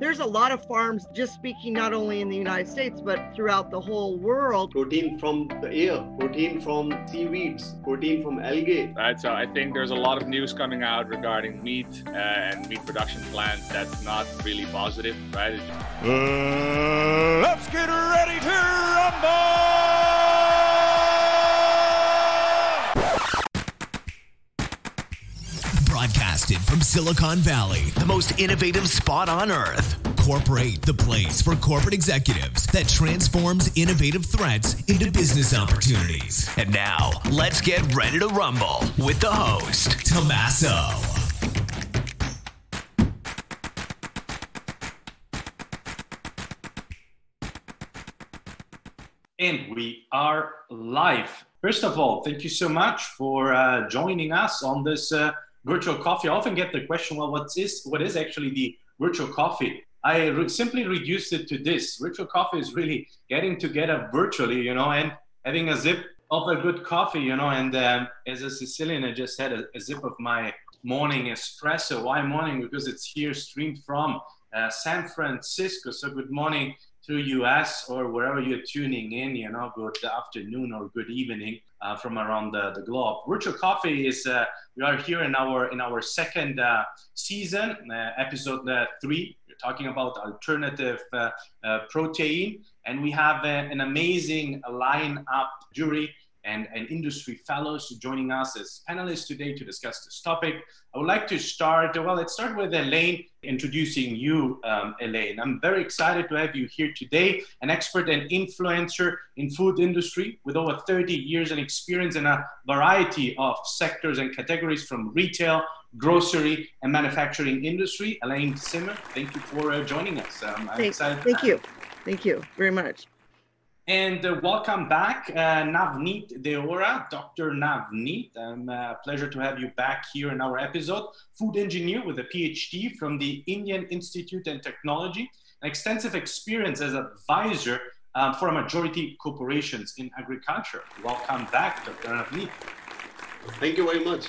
there's a lot of farms just speaking not only in the United States but throughout the whole world. Protein from the air, protein from seaweeds, protein from algae. Right. So I think there's a lot of news coming out regarding meat uh, and meat production plants that's not really positive, right? Uh, let's get ready to rumble! Broadcasted from Silicon Valley, the most innovative spot on earth. Corporate, the place for corporate executives that transforms innovative threats into business opportunities. And now, let's get ready to rumble with the host, Tommaso. And we are live. First of all, thank you so much for uh, joining us on this uh, virtual coffee. I often get the question, well, what is what is actually the virtual coffee? I re- simply reduced it to this: virtual coffee is really getting together virtually, you know, and having a zip of a good coffee, you know. And um, as a Sicilian, I just had a, a, zip of my morning espresso. Why morning? Because it's here streamed from uh, San Francisco. So good morning to US or wherever you're tuning in, you know, good afternoon or good evening uh, from around the, the globe. Virtual Coffee is, uh, we are here in our, in our second uh, season, uh, episode uh, three. We're talking about alternative uh, protein. And we have an amazing line-up jury and, and industry fellows joining us as panelists today to discuss this topic. I would like to start, well, let's start with Elaine, introducing you, um, Elaine. I'm very excited to have you here today, an expert and influencer in food industry with over 30 years and experience in a variety of sectors and categories from retail, grocery, and manufacturing industry. Elaine Simon, thank you for uh, joining us. Um, I'm thank, excited. Thank you. Thank you very much. And uh, welcome back, uh, Navneet Deora, Dr. Navneet. Um, uh, pleasure to have you back here in our episode. Food engineer with a PhD from the Indian Institute and Technology, an extensive experience as advisor um, for a majority corporations in agriculture. Welcome back, Dr. Navneet. Thank you very much.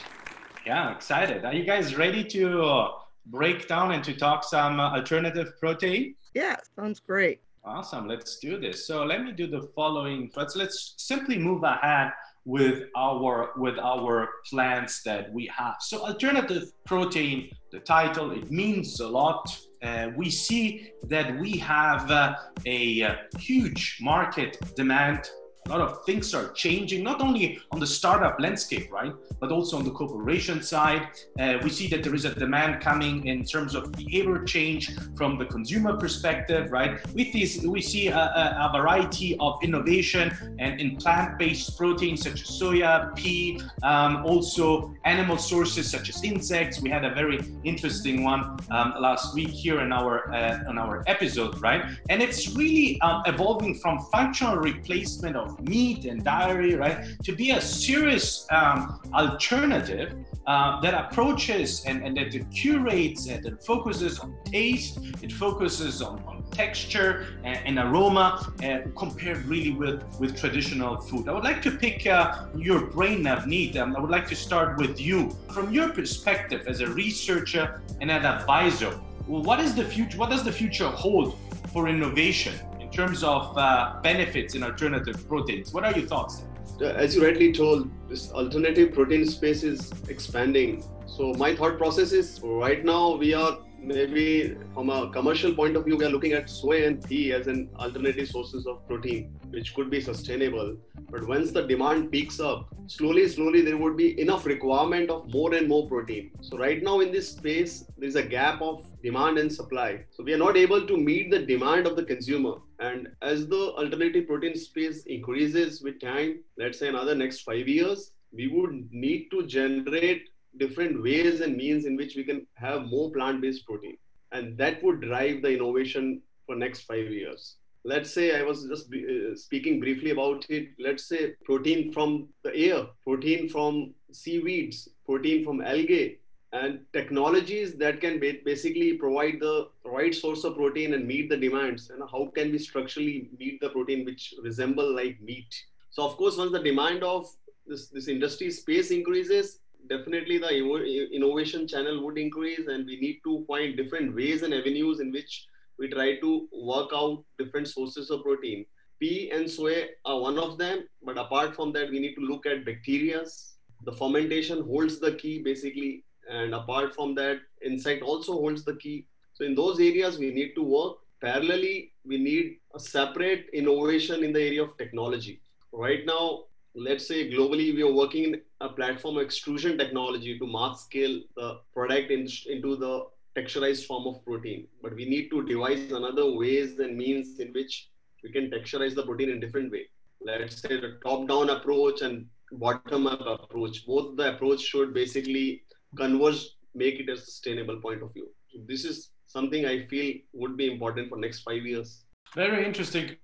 Yeah, excited. Are you guys ready to uh, break down and to talk some uh, alternative protein? Yeah, sounds great. Awesome. Let's do this. So let me do the following. Let's let's simply move ahead with our with our plans that we have. So alternative protein, the title, it means a lot. Uh, we see that we have uh, a, a huge market demand a lot of things are changing, not only on the startup landscape, right, but also on the corporation side. Uh, we see that there is a demand coming in terms of behavior change from the consumer perspective, right? With this, we see a, a, a variety of innovation and in plant-based proteins such as soya, pea, um, also animal sources such as insects. We had a very interesting one um, last week here in our uh, on our episode, right? And it's really um, evolving from functional replacement of meat and dairy, right, to be a serious um, alternative uh, that approaches and, and that it curates and it focuses on taste, it focuses on, on texture and, and aroma uh, compared really with, with traditional food. I would like to pick uh, your brain, Navneet. Um, I would like to start with you. From your perspective as a researcher and an advisor, what is the future? What does the future hold for innovation terms of uh, benefits in alternative proteins. What are your thoughts? As you rightly told, this alternative protein space is expanding. So my thought process is right now we are maybe from a commercial point of view, we are looking at soy and pea as an alternative sources of protein, which could be sustainable. But once the demand peaks up, slowly, slowly, there would be enough requirement of more and more protein. So right now in this space, there is a gap of demand and supply. So we are not able to meet the demand of the consumer. And as the alternative protein space increases with time, let's say another next five years, we would need to generate different ways and means in which we can have more plant-based protein. And that would drive the innovation for next five years. Let's say i was just uh, speaking briefly about it. Let's say protein from the air protein from seaweeds protein from algae and technologies that can basically provide the right source of protein and meet the demands. And how can we structurally meet the protein which resemble like meat? So of course once the demand of this, this industry space increases definitely the innovation channel would increase and we need to find different ways and avenues in which we try to work out different sources of protein. Pea and soy are one of them, but apart from that, we need to look at bacterias. The fermentation holds the key basically, and apart from that, insect also holds the key. So in those areas, we need to work. Parallelly, we need a separate innovation in the area of technology. Right now, let's say globally, we are working in a platform extrusion technology to mass scale the product in, into the texturized form of protein. But we need to devise another ways and means in which we can texturize the protein in different way. Let's say the top-down approach and bottom-up approach. Both the approach should basically converge, make it a sustainable point of view. So this is something I feel would be important for next five years. Very interesting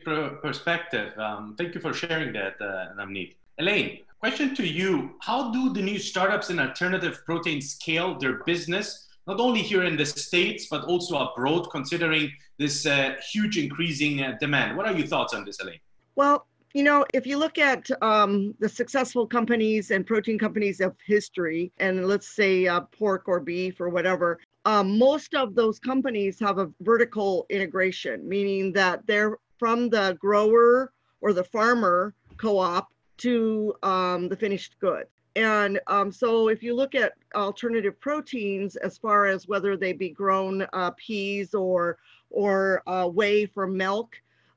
perspective. Um, thank you for sharing that, uh, Navneet. Elaine, question to you. How do the new startups in alternative protein scale their business, not only here in the States, but also abroad, considering this uh, huge increasing uh, demand? What are your thoughts on this, Elaine? Well, you know, if you look at um, the successful companies and protein companies of history, and let's say uh, pork or beef or whatever, um, most of those companies have a vertical integration, meaning that they're from the grower or the farmer co op to um, the finished good. And um, so, if you look at alternative proteins, as far as whether they be grown uh, peas or or uh, whey from milk,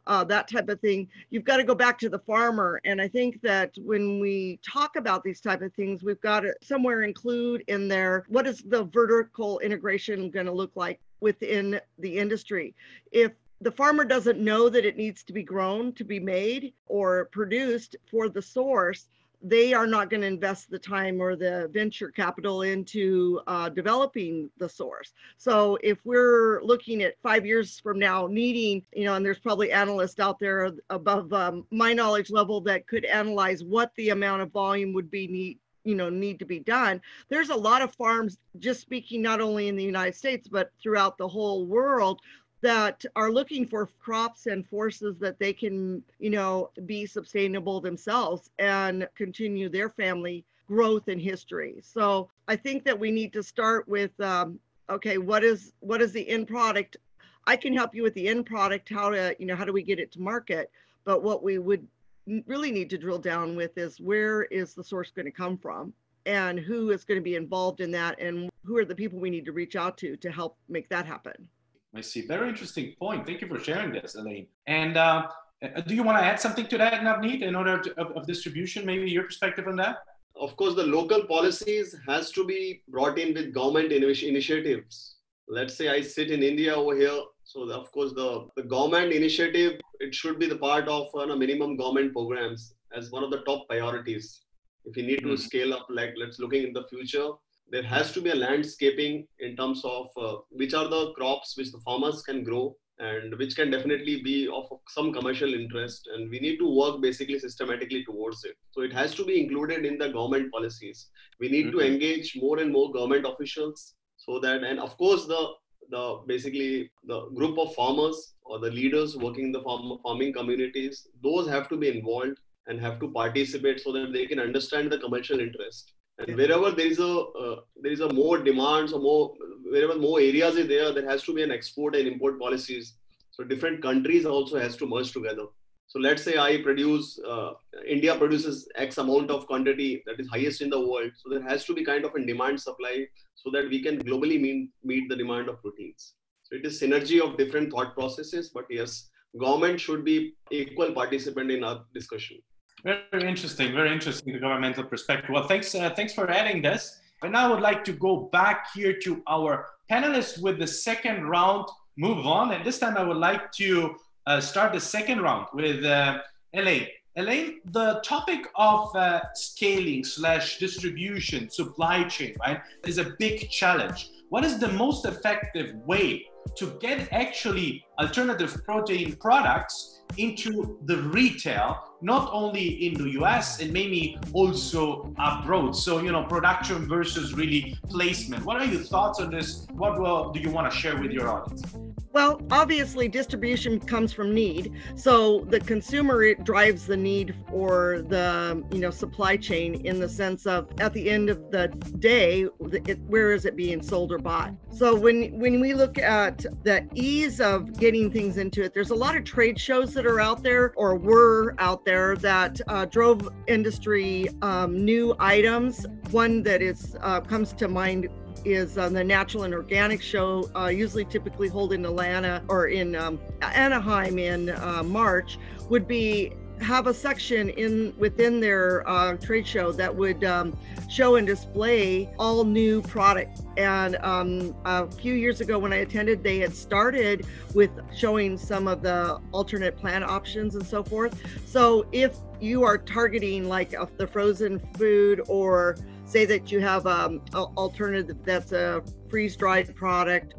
uh, that type of thing you've got to go back to the farmer. And i think that when we talk about these type of things we've got to somewhere include in there what is the vertical integration going to look like within the industry? If the farmer doesn't know that it needs to be grown to be made or produced for the source they are not going to invest the time or the venture capital into uh, developing the source. So if we're looking at five years from now needing, you know, and there's probably analysts out there above um, my knowledge level that could analyze what the amount of volume would be need you know need to be done there's a lot of farms just speaking not only in the united states but throughout the whole world that are looking for crops and forces that they can, you know, be sustainable themselves and continue their family growth and history. So I think that we need to start with, um, okay, what is what is the end product? I can help you with the end product, how to, you know, how do we get it to market? But what we would really need to drill down with is where is the source going to come from? And who is going to be involved in that? And who are the people we need to reach out to to help make that happen? I see. Very interesting point. Thank you for sharing this, Elaine. And uh, do you want to add something to that, Navneet, in order to, of, of distribution? Maybe your perspective on that? Of course, the local policies has to be brought in with government initiatives. Let's say I sit in India over here. So the, of course, the, the government initiative, it should be the part of uh, minimum government programs as one of the top priorities. If you need to mm-hmm. scale up, like let's looking in the future, there has to be a landscaping in terms of uh, which are the crops which the farmers can grow and which can definitely be of some commercial interest. And we need to work basically systematically towards it. So it has to be included in the government policies. We need mm-hmm. to engage more and more government officials so that and of course the the basically the group of farmers or the leaders working in the farm, farming communities those have to be involved and have to participate so that they can understand the commercial interest and wherever there is a uh, there is a more demands or more wherever more areas is there there has to be an export and import policies. So different countries also has to merge together. So let's say i produce uh, india produces x amount of quantity that is highest in the world. So there has to be kind of a demand supply so that we can globally meet, meet the demand of proteins. So it is synergy of different thought processes but yes government should be equal participant in our discussion very interesting, very interesting, the governmental perspective. Well, thanks, uh, thanks for adding this. And now I would like to go back here to our panelists with the second round move on. And this time I would like to uh, start the second round with uh, Elaine. Elaine, the topic of uh, scaling slash distribution, supply chain, right, is a big challenge. What is the most effective way to get actually alternative protein products into the retail, not only in the US and maybe also abroad. So, you know, production versus really placement. What are your thoughts on this? What will, do you want to share with your audience? Well, obviously, distribution comes from need. So the consumer drives the need for the you know supply chain in the sense of at the end of the day, it, where is it being sold or bought? So when when we look at the ease of getting things into it, there's a lot of trade shows that are out there or were out there that uh, drove industry um, new items. One that is uh, comes to mind is on the Natural and Organic Show, uh, usually typically held in Atlanta or in um, Anaheim in uh, March, would be have a section in within their uh, trade show that would um, show and display all new product. And um, a few years ago, when I attended, they had started with showing some of the alternate plant options and so forth. So if you are targeting like the frozen food or say that you have um, an alternative that's a freeze dried product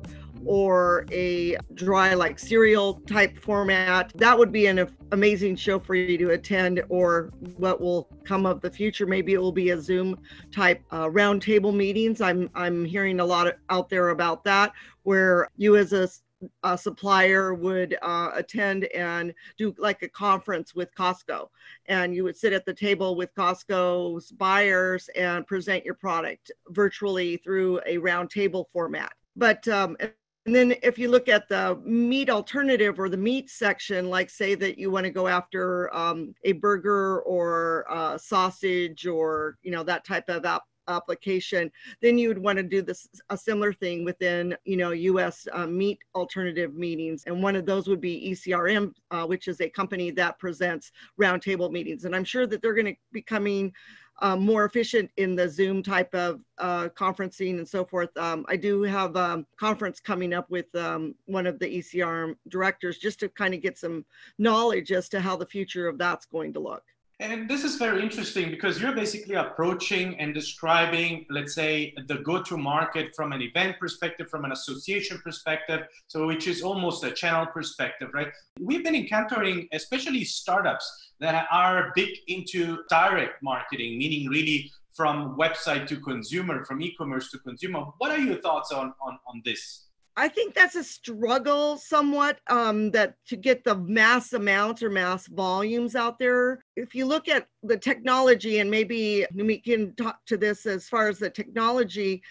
or a dry like cereal type format that would be an amazing show for you to attend or what will come of the future maybe it will be a zoom type uh, roundtable meetings i'm i'm hearing a lot out there about that where you as a a supplier would uh, attend and do like a conference with Costco. And you would sit at the table with Costco's buyers and present your product virtually through a roundtable format. But um, and then if you look at the meat alternative or the meat section, like say that you want to go after um, a burger or uh, sausage or you know that type of app application, then you would want to do this a similar thing within you know U.S. Uh, meat alternative meetings, and one of those would be ECRM, uh, which is a company that presents roundtable meetings, and I'm sure that they're going to be coming. Uh, more efficient in the Zoom type of uh, conferencing and so forth. Um, I do have a um, conference coming up with um, one of the ECRM directors just to kind of get some knowledge as to how the future of that's going to look. And this is very interesting because you're basically approaching and describing, let's say, the go to market from an event perspective, from an association perspective, so which is almost a channel perspective, right? We've been encountering, especially startups that are big into direct marketing, meaning really from website to consumer, from e commerce to consumer. What are your thoughts on, on, on this? I think that's a struggle somewhat um, that to get the mass amounts or mass volumes out there. If you look at the technology, and maybe we can talk to this as far as the technology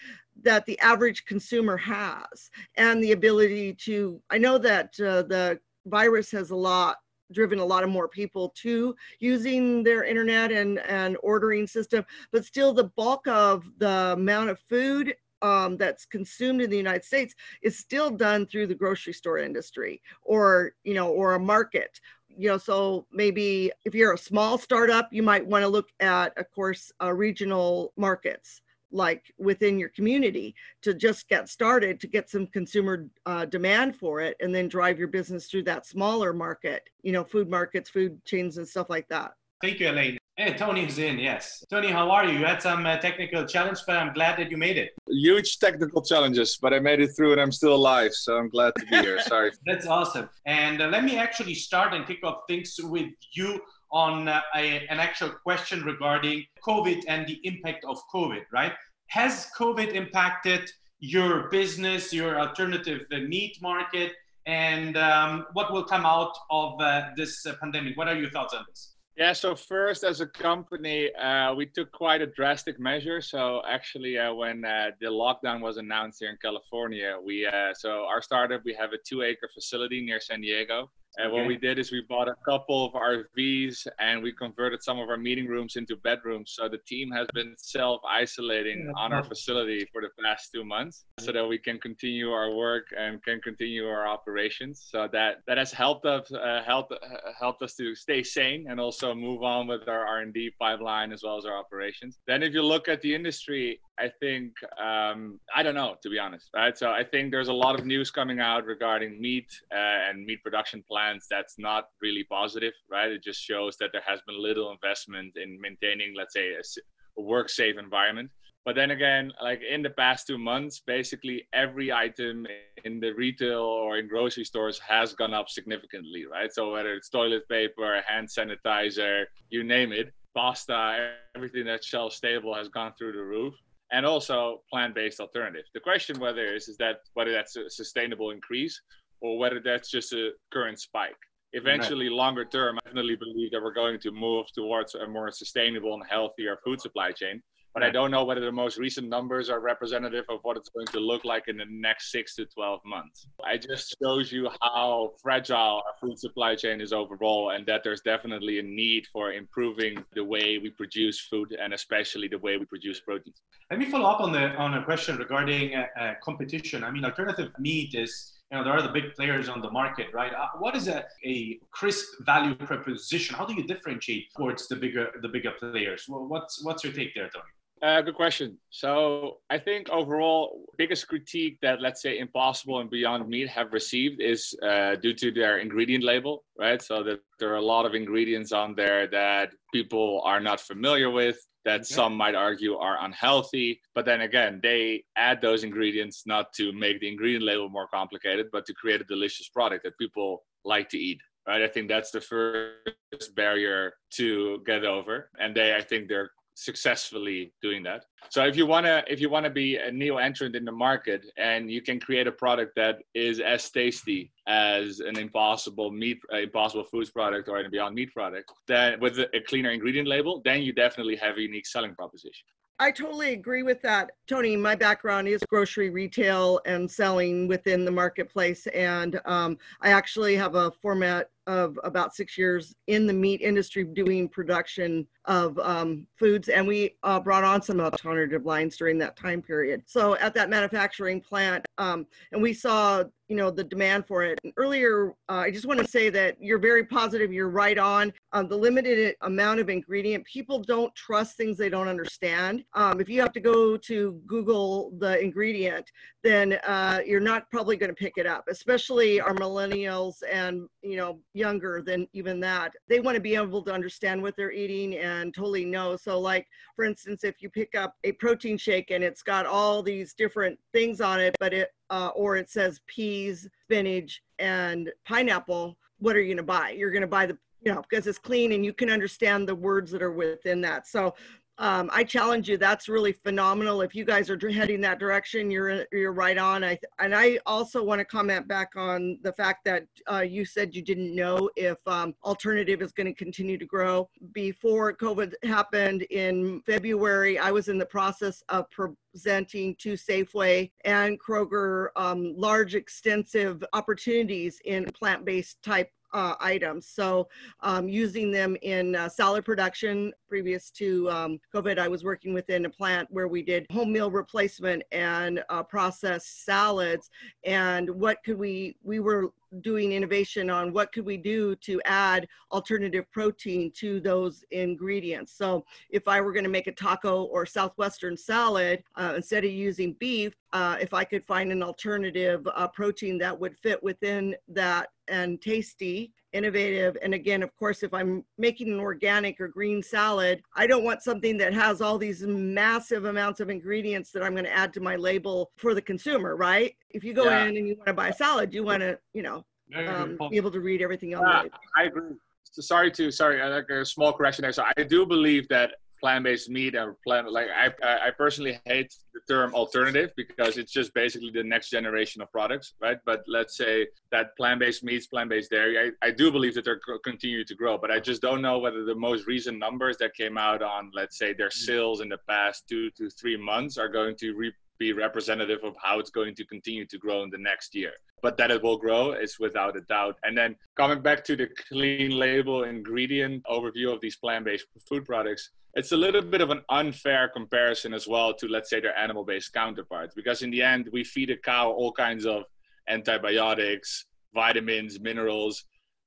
that the average consumer has and the ability to, I know that uh, the virus has a lot driven a lot of more people to using their internet and and ordering system but still the bulk of the amount of food um, that's consumed in the United States is still done through the grocery store industry or, you know, or a market. You know, so maybe if you're a small startup, you might want to look at, of course, uh, regional markets like within your community to just get started to get some consumer uh, demand for it and then drive your business through that smaller market you know food markets food chains and stuff like that thank you elaine Hey, Tony's in, yes. Tony, how are you? You had some uh, technical challenge, but I'm glad that you made it. Huge technical challenges, but I made it through and I'm still alive, so I'm glad to be here. Sorry. That's awesome. And uh, let me actually start and kick off things with you on uh, a, an actual question regarding COVID and the impact of COVID, right? Has COVID impacted your business, your alternative meat market, and um, what will come out of uh, this uh, pandemic? What are your thoughts on this? Yeah, so first, as a company, uh, we took quite a drastic measure. So actually, uh, when uh, the lockdown was announced here in California, we uh, so our startup we have a two-acre facility near San Diego, and okay. what we did is we bought a couple of RVs and we converted some of our meeting rooms into bedrooms. So the team has been self isolating yeah. on our facility for the past two months so that we can continue our work and can continue our operations. So that, that has helped us, uh, helped, uh, helped us to stay sane and also move on with our R&D pipeline as well as our operations. Then if you look at the industry, I think um, I don't know to be honest, right? So I think there's a lot of news coming out regarding meat uh, and meat production plants. That's not really positive, right? It just shows that there has been little investment in maintaining, let's say, a, a work safe environment. But then again, like in the past two months, basically every item in the retail or in grocery stores has gone up significantly, right? So whether it's toilet paper, hand sanitizer, you name it, pasta, everything that's shelf stable has gone through the roof and also plant-based alternatives. The question whether is is that whether that's a sustainable increase or whether that's just a current spike. Eventually, right. longer term, I definitely believe that we're going to move towards a more sustainable and healthier food supply chain but I don't know whether the most recent numbers are representative of what it's going to look like in the next six to 12 months. I just shows you how fragile our food supply chain is overall, and that there's definitely a need for improving the way we produce food and especially the way we produce proteins. Let me follow up on the on a question regarding uh, uh, competition. I mean, alternative meat is you know there are the big players on the market right uh, what is a, a crisp value proposition how do you differentiate towards the bigger the bigger players well, what's what's your take there tony uh, good question. So I think overall, biggest critique that let's say Impossible and Beyond Meat have received is uh, due to their ingredient label, right? So that there are a lot of ingredients on there that people are not familiar with, that some might argue are unhealthy. But then again, they add those ingredients not to make the ingredient label more complicated, but to create a delicious product that people like to eat. Right. I think that's the first barrier to get over. And they, I think they're successfully doing that. So if you want to if you want to be a neo entrant in the market and you can create a product that is as tasty as an impossible meat uh, impossible foods product or a beyond meat product then with a cleaner ingredient label then you definitely have a unique selling proposition I totally agree with that. Tony, my background is grocery retail and selling within the marketplace. And um, I actually have a format of about six years in the meat industry doing production of um, foods. And we uh, brought on some alternative lines during that time period. So at that manufacturing plant, um, and we saw you know the demand for it and earlier uh, i just want to say that you're very positive you're right on um, the limited amount of ingredient people don't trust things they don't understand um, if you have to go to google the ingredient then uh, you're not probably going to pick it up especially our millennials and you know younger than even that they want to be able to understand what they're eating and totally know so like for instance if you pick up a protein shake and it's got all these different things on it but it uh, or it says peas, spinach, and pineapple, what are you to buy? You're to buy the, you know, because it's clean and you can understand the words that are within that. So um, I challenge you. That's really phenomenal. If you guys are heading that direction, you're you're right on. I and I also want to comment back on the fact that uh, you said you didn't know if um, alternative is going to continue to grow. Before COVID happened in February, I was in the process of presenting to Safeway and Kroger um, large, extensive opportunities in plant-based type uh, items. So um, using them in uh, salad production. Previous to um, COVID, I was working within a plant where we did home meal replacement and uh, processed salads. And what could we, we were doing innovation on what could we do to add alternative protein to those ingredients. So if I were going to make a taco or southwestern salad, uh, instead of using beef, uh, if I could find an alternative uh, protein that would fit within that and tasty, innovative, and again, of course, if I'm making an organic or green salad, I don't want something that has all these massive amounts of ingredients that I'm going to add to my label for the consumer, right? If you go yeah. in and you want to buy a salad, you want to, you know, um, be able to read everything on yeah, I agree. So sorry to sorry, like a small correction there. So I do believe that plant-based meat and plant like I I personally hate the term alternative because it's just basically the next generation of products, right? But let's say that plant-based meats, plant-based dairy, I, I do believe that they're continue to grow, but I just don't know whether the most recent numbers that came out on let's say their mm. sales in the past two to three months are going to re- be representative of how it's going to continue to grow in the next year. But that it will grow is without a doubt. And then coming back to the clean label ingredient overview of these plant based food products, it's a little bit of an unfair comparison as well to, let's say, their animal based counterparts. Because in the end, we feed a cow all kinds of antibiotics, vitamins, minerals,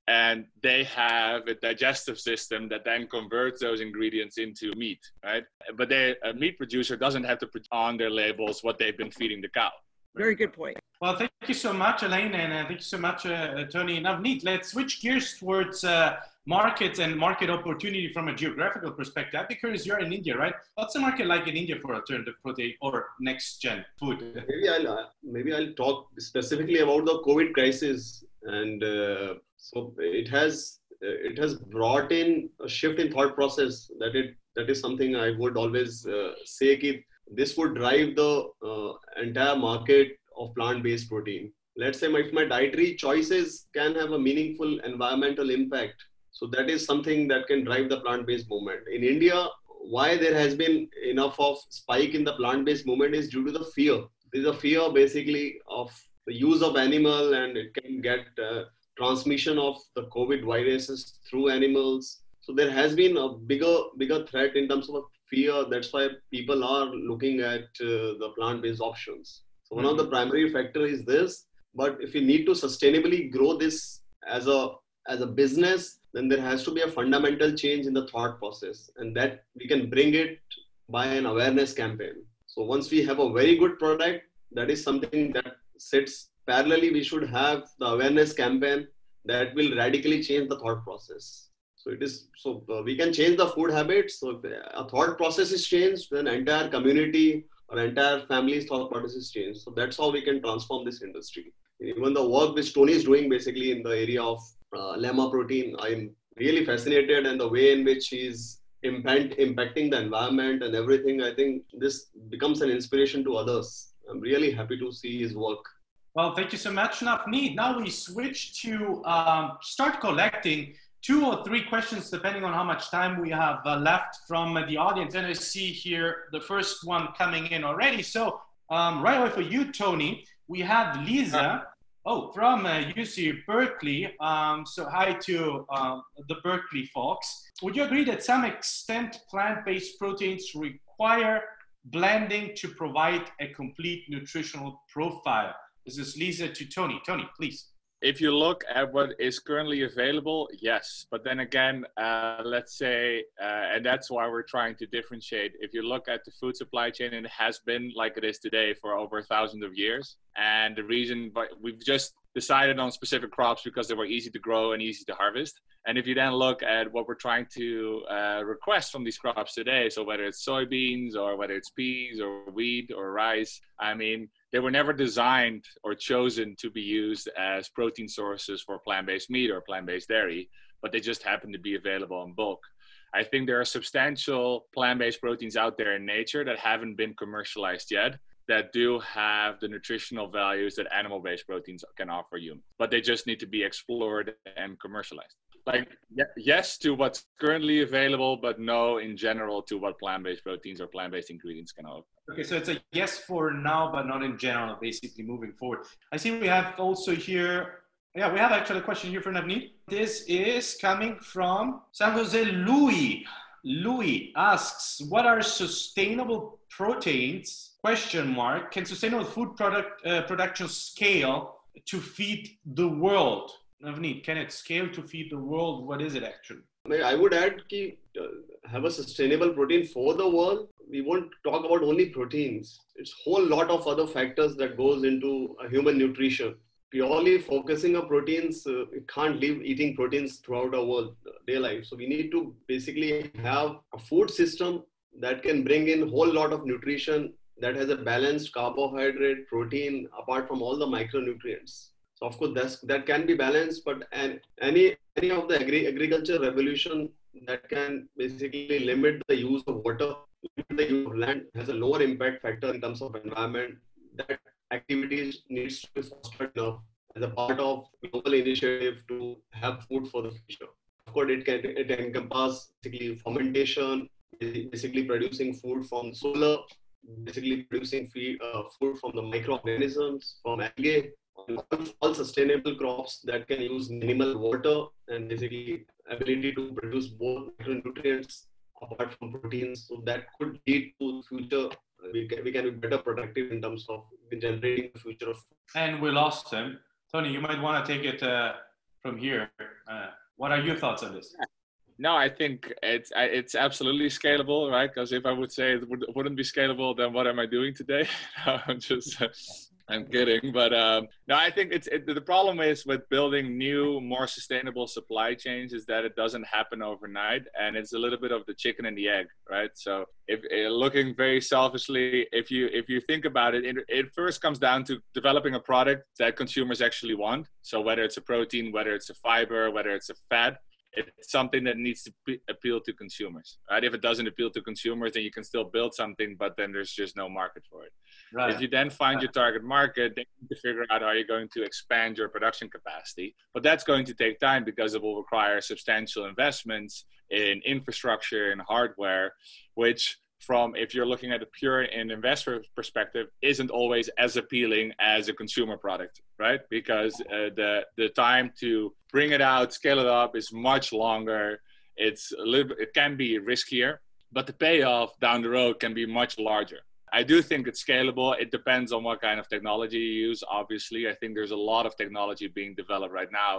and they have a digestive system that then converts those ingredients into meat, right? But they, a meat producer doesn't have to put on their labels what they've been feeding the cow. Very good point. Well, thank you so much, Elaine, and uh, thank you so much, uh, Tony. Navneet, let's switch gears towards uh, markets and market opportunity from a geographical perspective. I'm curious, you're in India, right? What's the market like in India for alternative protein or next gen food? Maybe I'll uh, maybe I'll talk specifically about the COVID crisis and uh, so it has it has brought in a shift in thought process that it that is something I would always uh, say that this would drive the uh, entire market of plant-based protein. let's say my, if my dietary choices can have a meaningful environmental impact so that is something that can drive the plant-based movement. In india why there has been enough of spike in the plant-based movement is due to the fear. There's a fear basically of the use of animal and it can get uh, transmission of the covid viruses through animals. So there has been a bigger bigger threat in terms of a fear. That's why people are looking at uh, the plant-based options. So one mm-hmm. of the mm-hmm. primary factor is this. But if we need to sustainably grow this as a as a business then there has to be a fundamental change in the thought process and that we can bring it by an awareness campaign. So once we have a very good product that is something that sits parallelly we should have the awareness campaign that will radically change the thought process. So it is so uh, we can change the food habits. So if a thought process is changed then entire community or entire family's thought process is changed. So that's how we can transform this industry. Even the work which Tony is doing basically in the area of uh, lemna protein, I'm really fascinated and the way in which he's impact, impacting the environment and everything. I think this becomes an inspiration to others. I'm really happy to see his work. Well, thank you so much, Navneet. Now we switch to um, start collecting two or three questions, depending on how much time we have uh, left from the audience. And I see here the first one coming in already. So um, right away for you, Tony, we have Lisa Oh, from uh, UC Berkeley. Um, so hi to um, the Berkeley folks. Would you agree that some extent plant-based proteins require blending to provide a complete nutritional profile? This is Lisa to Tony. Tony, please if you look at what is currently available, yes. But then again, uh, let's say, uh, and that's why we're trying to differentiate. If you look at the food supply chain, it has been like it is today for over a thousand of years. And the reason, but we've just decided on specific crops because they were easy to grow and easy to harvest. And if you then look at what we're trying to uh, request from these crops today, so whether it's soybeans or whether it's peas or wheat or rice, I mean, they were never designed or chosen to be used as protein sources for plant-based meat or plant-based dairy, but they just happen to be available in bulk. I think there are substantial plant-based proteins out there in nature that haven't been commercialized yet that do have the nutritional values that animal-based proteins can offer you, but they just need to be explored and commercialized like yes to what's currently available, but no in general to what plant-based proteins or plant-based ingredients can offer. Okay, so it's a yes for now, but not in general. Basically, moving forward. I see we have also here. Yeah, we have actually a question here for Navneet. This is coming from San Jose Louis. Louis asks, "What are sustainable proteins?" Question mark. Can sustainable food product uh, production scale to feed the world? Navneet, can it scale to feed the world? What is it actually? I would add ki, uh, have a sustainable protein for the world. We won't talk about only proteins. It's whole lot of other factors that goes into human nutrition. Purely focusing on proteins, uh, we can't live eating proteins throughout our world, uh, day life. So we need to basically have a food system that can bring in whole lot of nutrition that has a balanced carbohydrate, protein, apart from all the micronutrients so of course that's, that can be balanced, but any any of the agri- agriculture revolution that can basically limit the use of water, the use of land has a lower impact factor in terms of environment. That activities needs to be fostered now as a part of global initiative to have food for the future. Of course, it can it encompass basically fermentation, basically producing food from solar, basically producing feed, uh, food from the microorganisms, from algae, all sustainable crops that can use minimal water and basically ability to produce both nutrients apart from proteins. So that could lead to future. We can, we can be better productive in terms of generating the future of. And we lost him. Tony, you might want to take it uh, from here. Uh, what are your thoughts on this? No, I think it's it's absolutely scalable, right? Because if I would say it would, wouldn't be scalable, then what am I doing today? I'm just I'm kidding, but um, no, I think it's it, the problem is with building new, more sustainable supply chains is that it doesn't happen overnight, and it's a little bit of the chicken and the egg, right? So, if uh, looking very selfishly, if you if you think about it, it, it first comes down to developing a product that consumers actually want. So, whether it's a protein, whether it's a fiber, whether it's a fat, it's something that needs to be, appeal to consumers right if it doesn't appeal to consumers then you can still build something but then there's just no market for it Right. If you then find your target market, then you need to figure out how you're going to expand your production capacity. But that's going to take time because it will require substantial investments in infrastructure and hardware, which from if you're looking at a pure and investor perspective isn't always as appealing as a consumer product right? Because uh, the the time to bring it out scale it up is much longer. It's a little it can be riskier but the payoff down the road can be much larger. I do think it's scalable. It depends on what kind of technology you use obviously. I think there's a lot of technology being developed right now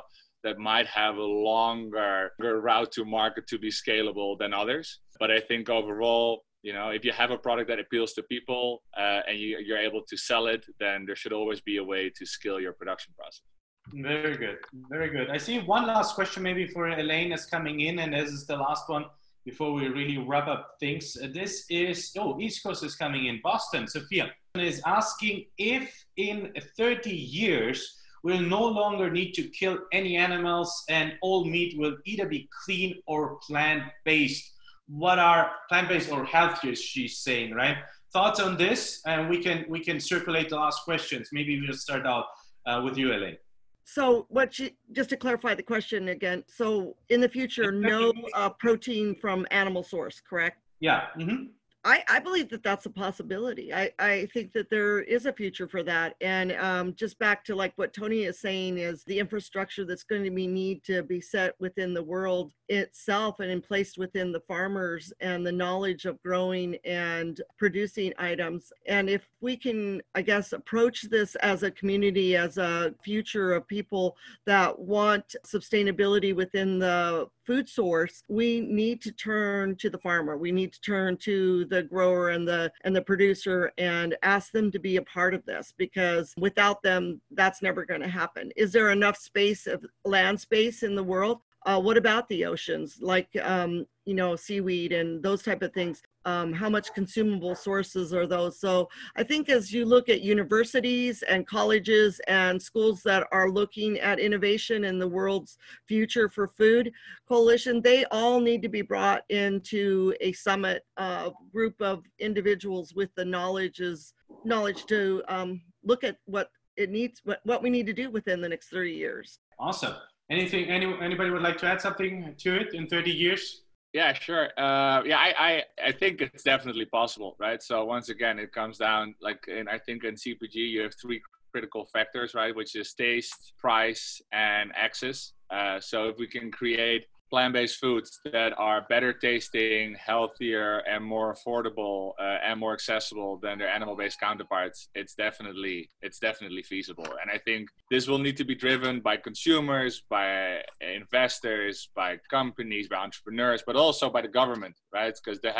that might have a longer route to market to be scalable than others. But i think overall you know if you have a product that appeals to people uh, and you, you're able to sell it then there should always be a way to scale your production process. Very good. Very good. I see one last question maybe for elaine is coming in and this is the last one before we really wrap up things. Uh, this is oh east coast is coming in. Boston sophia is asking if in 30 years we'll no longer need to kill any animals and all meat will either be clean or plant-based what are plant-based or healthier she's saying right? Thoughts on this? And we can we can circulate the last questions. Maybe we'll start out uh, with you elaine. So what you, just to clarify the question again so in the future no uh, protein from animal source correct? Yeah mm-hmm. I, I believe that that's a possibility. I, I think that there is a future for that. And um, just back to like what Tony is saying is the infrastructure that's going to be need to be set within the world itself and in place within the farmers and the knowledge of growing and producing items. And if we can, I guess, approach this as a community, as a future of people that want sustainability within the food source, we need to turn to the farmer. We need to turn to the grower and the and the producer and ask them to be a part of this because without them, that's never going to happen. Is there enough space of land space in the world? Uh, what about the oceans, like um, you know, seaweed and those type of things? Um, how much consumable sources are those? So I think as you look at universities and colleges and schools that are looking at innovation in the world's future for food coalition, they all need to be brought into a summit uh, group of individuals with the knowledges knowledge to um, look at what it needs, what, what we need to do within the next 30 years. Awesome. Anything, any, anybody would like to add something to it in 30 years? Yeah, sure. Uh, yeah, I, I, I think it's definitely possible, right? So once again, it comes down like, and I think in CPG you have three critical factors, right? Which is taste, price, and access. Uh, so if we can create plant-based foods that are better tasting, healthier, and more affordable uh, and more accessible than their animal-based counterparts, it's definitely it's definitely feasible. And I think this will need to be driven by consumers, by investors, by companies, by entrepreneurs, but also by the government, right? Because the,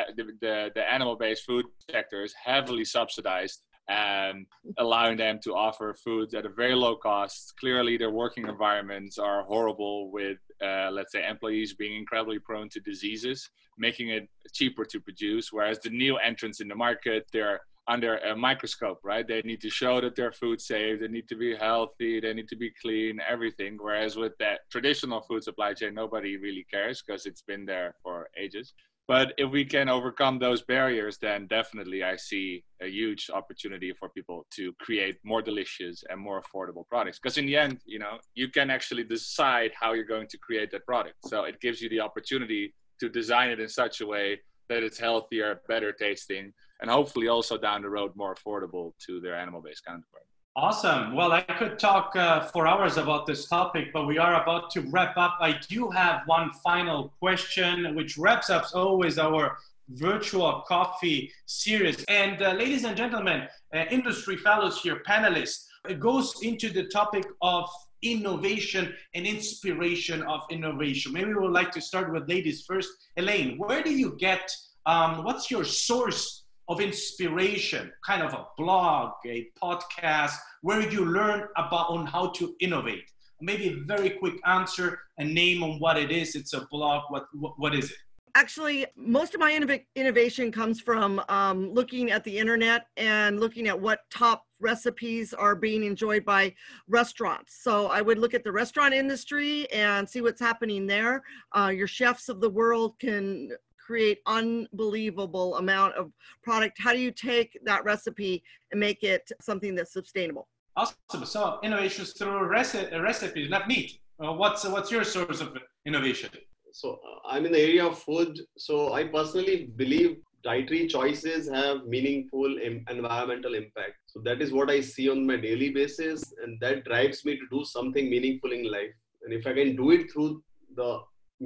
the the animal-based food sector is heavily subsidized and allowing them to offer foods at a very low cost. Clearly, their working environments are horrible with, uh, let's say, employees being incredibly prone to diseases, making it cheaper to produce. Whereas the new entrants in the market, they're under a microscope, right? They need to show that their food safe, they need to be healthy, they need to be clean, everything. Whereas with that traditional food supply chain, nobody really cares because it's been there for ages but if we can overcome those barriers then definitely i see a huge opportunity for people to create more delicious and more affordable products. Because in the end you know you can actually decide how you're going to create that product. So it gives you the opportunity to design it in such a way that it's healthier better tasting and hopefully also down the road more affordable to their animal based counterpart Awesome. Well, I could talk uh, for hours about this topic, but we are about to wrap up. I do have one final question, which wraps up always our virtual coffee series. And uh, ladies and gentlemen, uh, industry fellows here, panelists, it goes into the topic of innovation and inspiration of innovation. Maybe we would like to start with ladies first. Elaine, where do you get, um, what's your source of inspiration, kind of a blog, a podcast, where you learn about on how to innovate? Maybe a very quick answer, a name on what it is. It's a blog. What what, what is it? Actually, most of my innov- innovation comes from um, looking at the internet and looking at what top recipes are being enjoyed by restaurants. So I would look at the restaurant industry and see what's happening there. Uh, your chefs of the world can create unbelievable amount of product how do you take that recipe and make it something that's sustainable? Awesome. So innovations through reci- recipes not meat. Uh, what's what's your source of innovation? So uh, i'm in the area of food. So i personally believe dietary choices have meaningful Im- environmental impact. So that is what i see on my daily basis and that drives me to do something meaningful in life. And if i can do it through the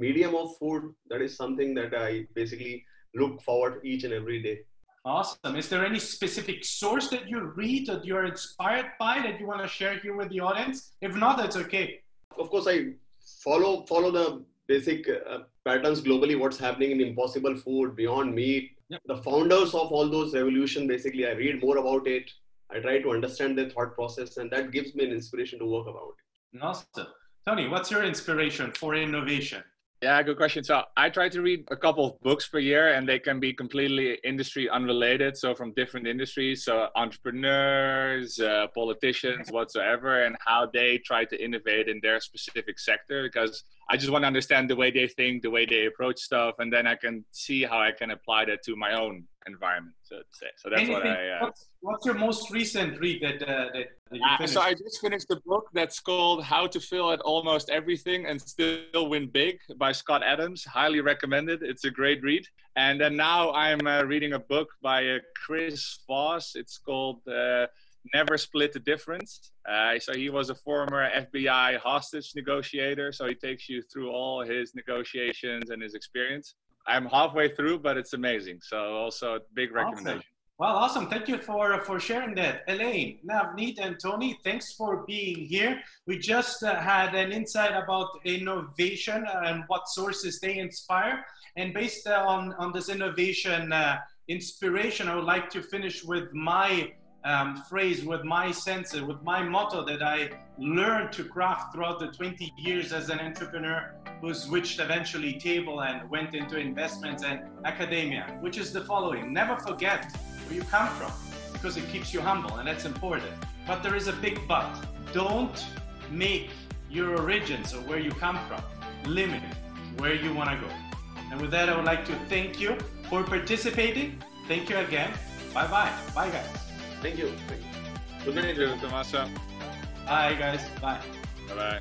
medium of food that is something that i basically look forward each and every day. Awesome. Is there any specific source that you read that you're inspired by that you want to share here with the audience? If not that's okay. Of course i follow follow the basic uh, patterns globally what's happening in impossible food beyond meat. Yep. the founders of all those revolution basically i read more about it. I try to understand their thought process and that gives me an inspiration to work about it. Awesome. Tony what's your inspiration for innovation yeah, good question. So I try to read a couple of books per year, and they can be completely industry unrelated. So from different industries, so entrepreneurs, uh, politicians, whatsoever, and how they try to innovate in their specific sector. Because I just want to understand the way they think, the way they approach stuff, and then I can see how I can apply that to my own environment, so to say. So that's Anything, what I. Uh, what's, what's, your most recent read that, uh, that, that uh, so I just finished a book that's called "How to Fail at Almost Everything and Still Win Big" by Scott Adams. Highly recommended. It's a great read. And then now I'm uh, reading a book by uh, Chris Voss. It's called uh, never split the difference. Uh, so he was a former FBI hostage negotiator. So he takes you through all his negotiations and his experience. I'm halfway through, but it's amazing. So also a big recommendation. Awesome. Well, awesome. Thank you for, for sharing that. Elaine, Navneet, and Tony, thanks for being here. We just uh, had an insight about innovation and what sources they inspire. And based on, on this innovation uh, inspiration, I would like to finish with my um, phrase with my senses, with my motto that I learned to craft throughout the 20 years as an entrepreneur who switched eventually table and went into investments and academia, which is the following never forget where you come from because it keeps you humble and that's important. But there is a big but. Don't make your origins or where you come from limit where you want to go. And with that, I would like to thank you for participating. Thank you again. Bye bye. Bye, guys. Thank you. Thank you. Good night, Tommaso. Bye, guys. Bye. Bye bye.